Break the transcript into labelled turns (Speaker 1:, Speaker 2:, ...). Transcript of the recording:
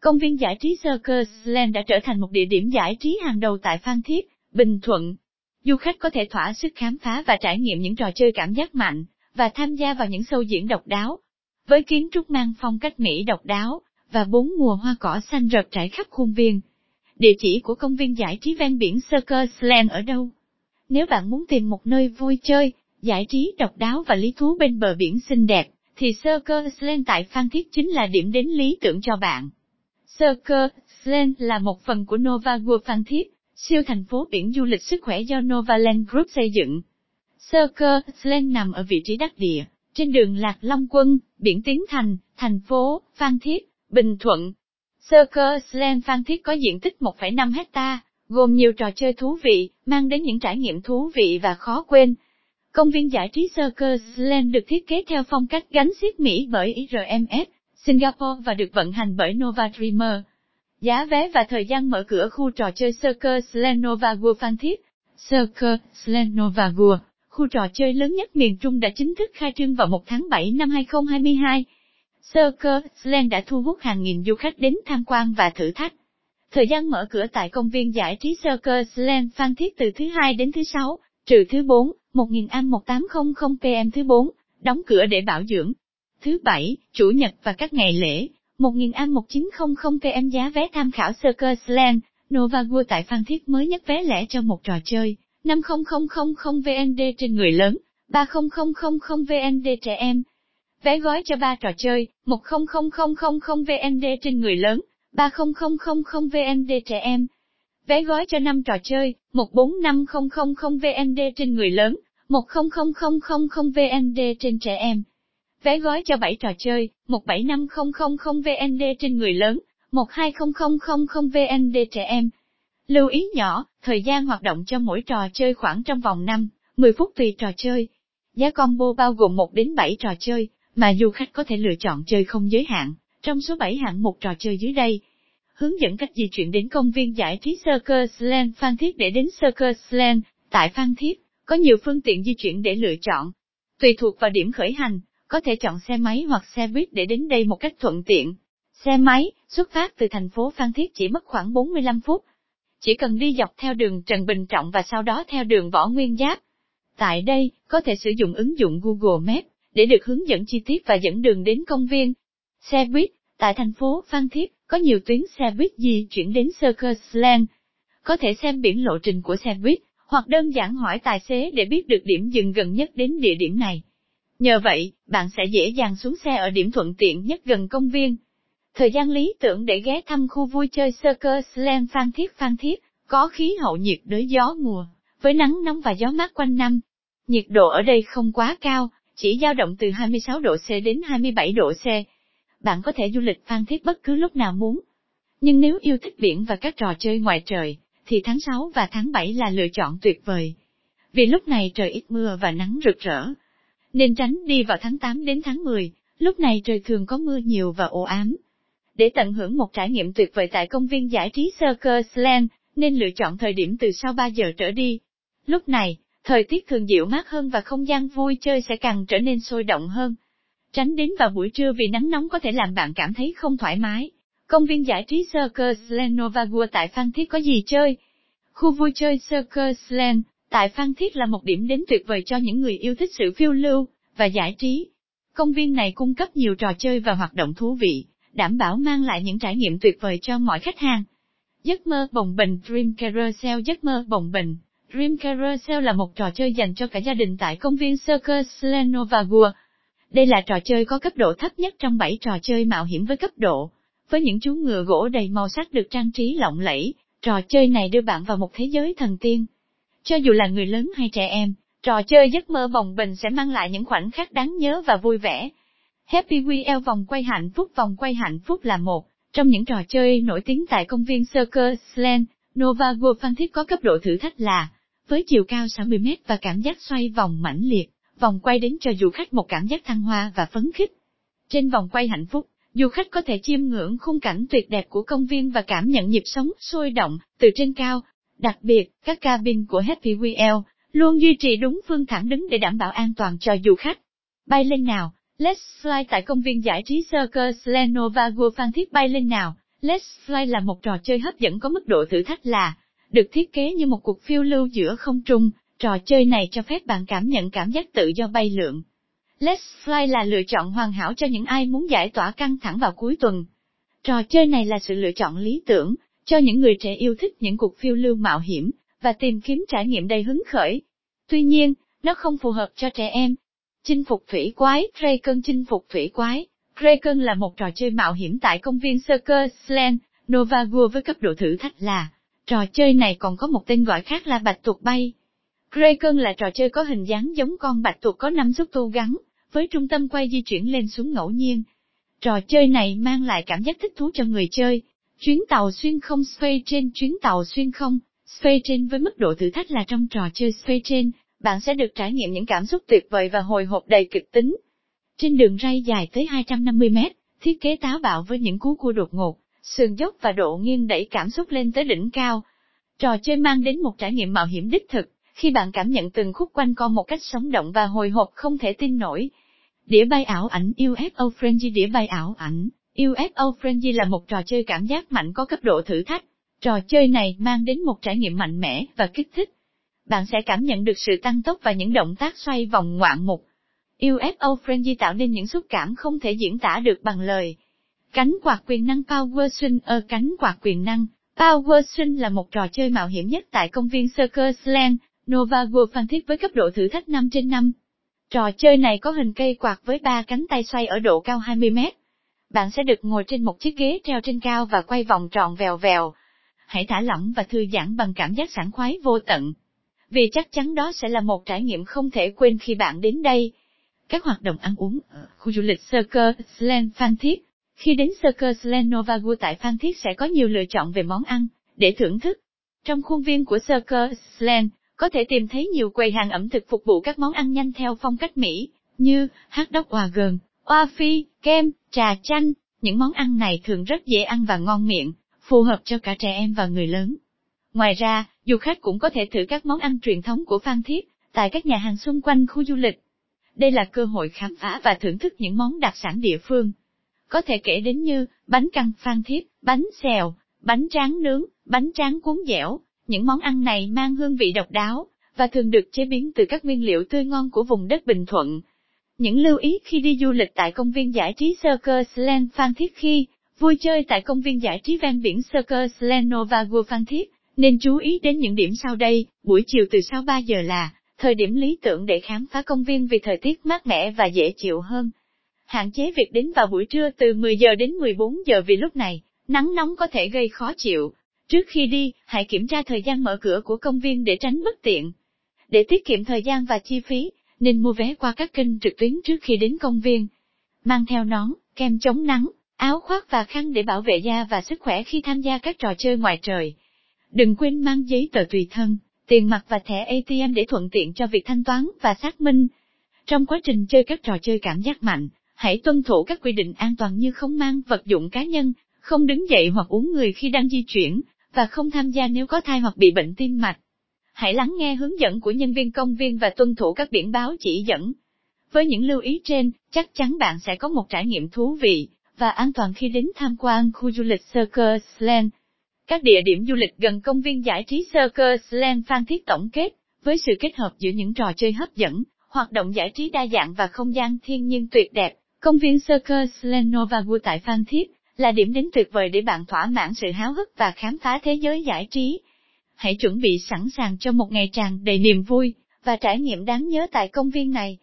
Speaker 1: Công viên giải trí Circus Land đã trở thành một địa điểm giải trí hàng đầu tại Phan Thiết, Bình Thuận. Du khách có thể thỏa sức khám phá và trải nghiệm những trò chơi cảm giác mạnh, và tham gia vào những show diễn độc đáo. Với kiến trúc mang phong cách Mỹ độc đáo, và bốn mùa hoa cỏ xanh rợp trải khắp khuôn viên. Địa chỉ của công viên giải trí ven biển Circus Land ở đâu? Nếu bạn muốn tìm một nơi vui chơi, giải trí độc đáo và lý thú bên bờ biển xinh đẹp, thì Circus Land tại Phan Thiết chính là điểm đến lý tưởng cho bạn. Circle Land là một phần của Nova World Phan Thiết, siêu thành phố biển du lịch sức khỏe do Novaland Group xây dựng. Circle Land nằm ở vị trí đắc địa, trên đường Lạc Long Quân, biển Tiến Thành, thành phố, Phan Thiết, Bình Thuận. Circle Land Phan Thiết có diện tích 1,5 hecta, gồm nhiều trò chơi thú vị, mang đến những trải nghiệm thú vị và khó quên. Công viên giải trí Circus Land được thiết kế theo phong cách gánh xiết Mỹ bởi IRMS, Singapore và được vận hành bởi Nova Dreamer. Giá vé và thời gian mở cửa khu trò chơi Circus Lenova World Phan Thiết. Circus Lenova World, khu trò chơi lớn nhất miền Trung đã chính thức khai trương vào 1 tháng 7 năm 2022. Circus Land đã thu hút hàng nghìn du khách đến tham quan và thử thách. Thời gian mở cửa tại công viên giải trí Circus Land Phan Thiết từ thứ hai đến thứ sáu, trừ thứ 4, 1000 am 1800 pm thứ 4, đóng cửa để bảo dưỡng. Thứ bảy, chủ nhật và các ngày lễ, 1000 am 1900 pm giá vé tham khảo Circus Land, Nova World tại Phan Thiết mới nhất vé lẻ cho một trò chơi, 50000 VND trên người lớn, 30000 VND trẻ em. Vé gói cho 3 trò chơi, 10000 VND trên người lớn, 3000 VND trẻ em. Vé gói cho 5 trò chơi, 14500 VND trên người lớn, 10000 VND trên trẻ em. Vé gói cho 7 trò chơi, 175000 VND trên người lớn, 120000 VND trẻ em. Lưu ý nhỏ, thời gian hoạt động cho mỗi trò chơi khoảng trong vòng 5, 10 phút tùy trò chơi. Giá combo bao gồm 1 đến 7 trò chơi, mà du khách có thể lựa chọn chơi không giới hạn, trong số 7 hạng mục trò chơi dưới đây. Hướng dẫn cách di chuyển đến công viên giải trí Circus Land Phan Thiết để đến Circus Land, tại Phan Thiết, có nhiều phương tiện di chuyển để lựa chọn. Tùy thuộc vào điểm khởi hành, có thể chọn xe máy hoặc xe buýt để đến đây một cách thuận tiện. Xe máy, xuất phát từ thành phố Phan Thiết chỉ mất khoảng 45 phút. Chỉ cần đi dọc theo đường Trần Bình Trọng và sau đó theo đường Võ Nguyên Giáp. Tại đây, có thể sử dụng ứng dụng Google Maps để được hướng dẫn chi tiết và dẫn đường đến công viên. Xe buýt, tại thành phố Phan Thiết, có nhiều tuyến xe buýt di chuyển đến Circus Land. Có thể xem biển lộ trình của xe buýt, hoặc đơn giản hỏi tài xế để biết được điểm dừng gần nhất đến địa điểm này. Nhờ vậy, bạn sẽ dễ dàng xuống xe ở điểm thuận tiện nhất gần công viên. Thời gian lý tưởng để ghé thăm khu vui chơi Circus Slam Phan Thiết Phan Thiết, có khí hậu nhiệt đới gió mùa, với nắng nóng và gió mát quanh năm. Nhiệt độ ở đây không quá cao, chỉ dao động từ 26 độ C đến 27 độ C. Bạn có thể du lịch Phan Thiết bất cứ lúc nào muốn. Nhưng nếu yêu thích biển và các trò chơi ngoài trời, thì tháng 6 và tháng 7 là lựa chọn tuyệt vời. Vì lúc này trời ít mưa và nắng rực rỡ, nên tránh đi vào tháng 8 đến tháng 10, lúc này trời thường có mưa nhiều và ồ ám. Để tận hưởng một trải nghiệm tuyệt vời tại công viên giải trí Circus Land, nên lựa chọn thời điểm từ sau 3 giờ trở đi. Lúc này, thời tiết thường dịu mát hơn và không gian vui chơi sẽ càng trở nên sôi động hơn. Tránh đến vào buổi trưa vì nắng nóng có thể làm bạn cảm thấy không thoải mái. Công viên giải trí Circus Land Nova tại Phan Thiết có gì chơi? Khu vui chơi Circus Land, Tại Phan Thiết là một điểm đến tuyệt vời cho những người yêu thích sự phiêu lưu và giải trí. Công viên này cung cấp nhiều trò chơi và hoạt động thú vị, đảm bảo mang lại những trải nghiệm tuyệt vời cho mọi khách hàng. Giấc mơ bồng bình Dream Carousel Giấc mơ bồng bình Dream Carousel là một trò chơi dành cho cả gia đình tại công viên Circus Lenovagua. Đây là trò chơi có cấp độ thấp nhất trong 7 trò chơi mạo hiểm với cấp độ. Với những chú ngựa gỗ đầy màu sắc được trang trí lộng lẫy, trò chơi này đưa bạn vào một thế giới thần tiên. Cho dù là người lớn hay trẻ em, trò chơi giấc mơ vòng bình sẽ mang lại những khoảnh khắc đáng nhớ và vui vẻ. Happy Wheel vòng quay hạnh phúc vòng quay hạnh phúc là một trong những trò chơi nổi tiếng tại công viên Circus Land, Nova World Phan Thiết có cấp độ thử thách là với chiều cao 60m và cảm giác xoay vòng mãnh liệt, vòng quay đến cho du khách một cảm giác thăng hoa và phấn khích. Trên vòng quay hạnh phúc, du khách có thể chiêm ngưỡng khung cảnh tuyệt đẹp của công viên và cảm nhận nhịp sống sôi động từ trên cao, Đặc biệt, các cabin của Happy Wheel luôn duy trì đúng phương thẳng đứng để đảm bảo an toàn cho du khách. Bay lên nào, let's fly tại công viên giải trí Circus Lenova World Phan Thiết bay lên nào, Let's Fly là một trò chơi hấp dẫn có mức độ thử thách là, được thiết kế như một cuộc phiêu lưu giữa không trung, trò chơi này cho phép bạn cảm nhận cảm giác tự do bay lượn. Let's Fly là lựa chọn hoàn hảo cho những ai muốn giải tỏa căng thẳng vào cuối tuần. Trò chơi này là sự lựa chọn lý tưởng, cho những người trẻ yêu thích những cuộc phiêu lưu mạo hiểm, và tìm kiếm trải nghiệm đầy hứng khởi. Tuy nhiên, nó không phù hợp cho trẻ em. Chinh phục phỉ quái, Kraken chinh phục phỉ quái. Kraken là một trò chơi mạo hiểm tại công viên Circus Land, Nova với cấp độ thử thách là. Trò chơi này còn có một tên gọi khác là bạch tuộc bay. Kraken là trò chơi có hình dáng giống con bạch tuộc có năm xúc tu gắn, với trung tâm quay di chuyển lên xuống ngẫu nhiên. Trò chơi này mang lại cảm giác thích thú cho người chơi. Chuyến tàu xuyên không Space trên chuyến tàu xuyên không, Space trên với mức độ thử thách là trong trò chơi Space trên, bạn sẽ được trải nghiệm những cảm xúc tuyệt vời và hồi hộp đầy kịch tính. Trên đường ray dài tới 250 mét, thiết kế táo bạo với những cú cua đột ngột, sườn dốc và độ nghiêng đẩy cảm xúc lên tới đỉnh cao. Trò chơi mang đến một trải nghiệm mạo hiểm đích thực, khi bạn cảm nhận từng khúc quanh co một cách sống động và hồi hộp không thể tin nổi. Đĩa bay ảo ảnh UFO Frenzy Đĩa bay ảo ảnh UFO Frenzy là một trò chơi cảm giác mạnh có cấp độ thử thách. Trò chơi này mang đến một trải nghiệm mạnh mẽ và kích thích. Bạn sẽ cảm nhận được sự tăng tốc và những động tác xoay vòng ngoạn mục. UFO Frenzy tạo nên những xúc cảm không thể diễn tả được bằng lời. Cánh quạt quyền năng Power Swing ở cánh quạt quyền năng. Power Swing là một trò chơi mạo hiểm nhất tại công viên Circus Land, Nova World Phan Thiết với cấp độ thử thách 5 trên 5. Trò chơi này có hình cây quạt với ba cánh tay xoay ở độ cao 20 mét. Bạn sẽ được ngồi trên một chiếc ghế treo trên cao và quay vòng tròn vèo vèo. Hãy thả lỏng và thư giãn bằng cảm giác sảng khoái vô tận. Vì chắc chắn đó sẽ là một trải nghiệm không thể quên khi bạn đến đây. Các hoạt động ăn uống ở khu du lịch Circus Land Phan Thiết. Khi đến Circus Land Novagu tại Phan Thiết sẽ có nhiều lựa chọn về món ăn, để thưởng thức. Trong khuôn viên của Circus Land, có thể tìm thấy nhiều quầy hàng ẩm thực phục vụ các món ăn nhanh theo phong cách Mỹ, như hot dog hòa gần, oa phi, kem, trà chanh. Những món ăn này thường rất dễ ăn và ngon miệng, phù hợp cho cả trẻ em và người lớn. Ngoài ra, du khách cũng có thể thử các món ăn truyền thống của Phan Thiết, tại các nhà hàng xung quanh khu du lịch. Đây là cơ hội khám phá và thưởng thức những món đặc sản địa phương. Có thể kể đến như, bánh căn Phan Thiết, bánh xèo, bánh tráng nướng, bánh tráng cuốn dẻo, những món ăn này mang hương vị độc đáo, và thường được chế biến từ các nguyên liệu tươi ngon của vùng đất Bình Thuận. Những lưu ý khi đi du lịch tại công viên giải trí Circus Land Phan Thiết khi vui chơi tại công viên giải trí ven biển Circus Land Nova Phan Thiết, nên chú ý đến những điểm sau đây, buổi chiều từ sau 3 giờ là thời điểm lý tưởng để khám phá công viên vì thời tiết mát mẻ và dễ chịu hơn. Hạn chế việc đến vào buổi trưa từ 10 giờ đến 14 giờ vì lúc này, nắng nóng có thể gây khó chịu. Trước khi đi, hãy kiểm tra thời gian mở cửa của công viên để tránh bất tiện. Để tiết kiệm thời gian và chi phí, nên mua vé qua các kênh trực tuyến trước khi đến công viên. Mang theo nón, kem chống nắng, áo khoác và khăn để bảo vệ da và sức khỏe khi tham gia các trò chơi ngoài trời. Đừng quên mang giấy tờ tùy thân, tiền mặt và thẻ ATM để thuận tiện cho việc thanh toán và xác minh. Trong quá trình chơi các trò chơi cảm giác mạnh, hãy tuân thủ các quy định an toàn như không mang vật dụng cá nhân, không đứng dậy hoặc uống người khi đang di chuyển, và không tham gia nếu có thai hoặc bị bệnh tim mạch. Hãy lắng nghe hướng dẫn của nhân viên công viên và tuân thủ các biển báo chỉ dẫn. Với những lưu ý trên, chắc chắn bạn sẽ có một trải nghiệm thú vị và an toàn khi đến tham quan khu du lịch Circus Land. Các địa điểm du lịch gần công viên giải trí Circus Land Phan Thiết tổng kết, với sự kết hợp giữa những trò chơi hấp dẫn, hoạt động giải trí đa dạng và không gian thiên nhiên tuyệt đẹp, công viên Circus Land Nova Vua tại Phan Thiết là điểm đến tuyệt vời để bạn thỏa mãn sự háo hức và khám phá thế giới giải trí. Hãy chuẩn bị sẵn sàng cho một ngày tràn đầy niềm vui và trải nghiệm đáng nhớ tại công viên này.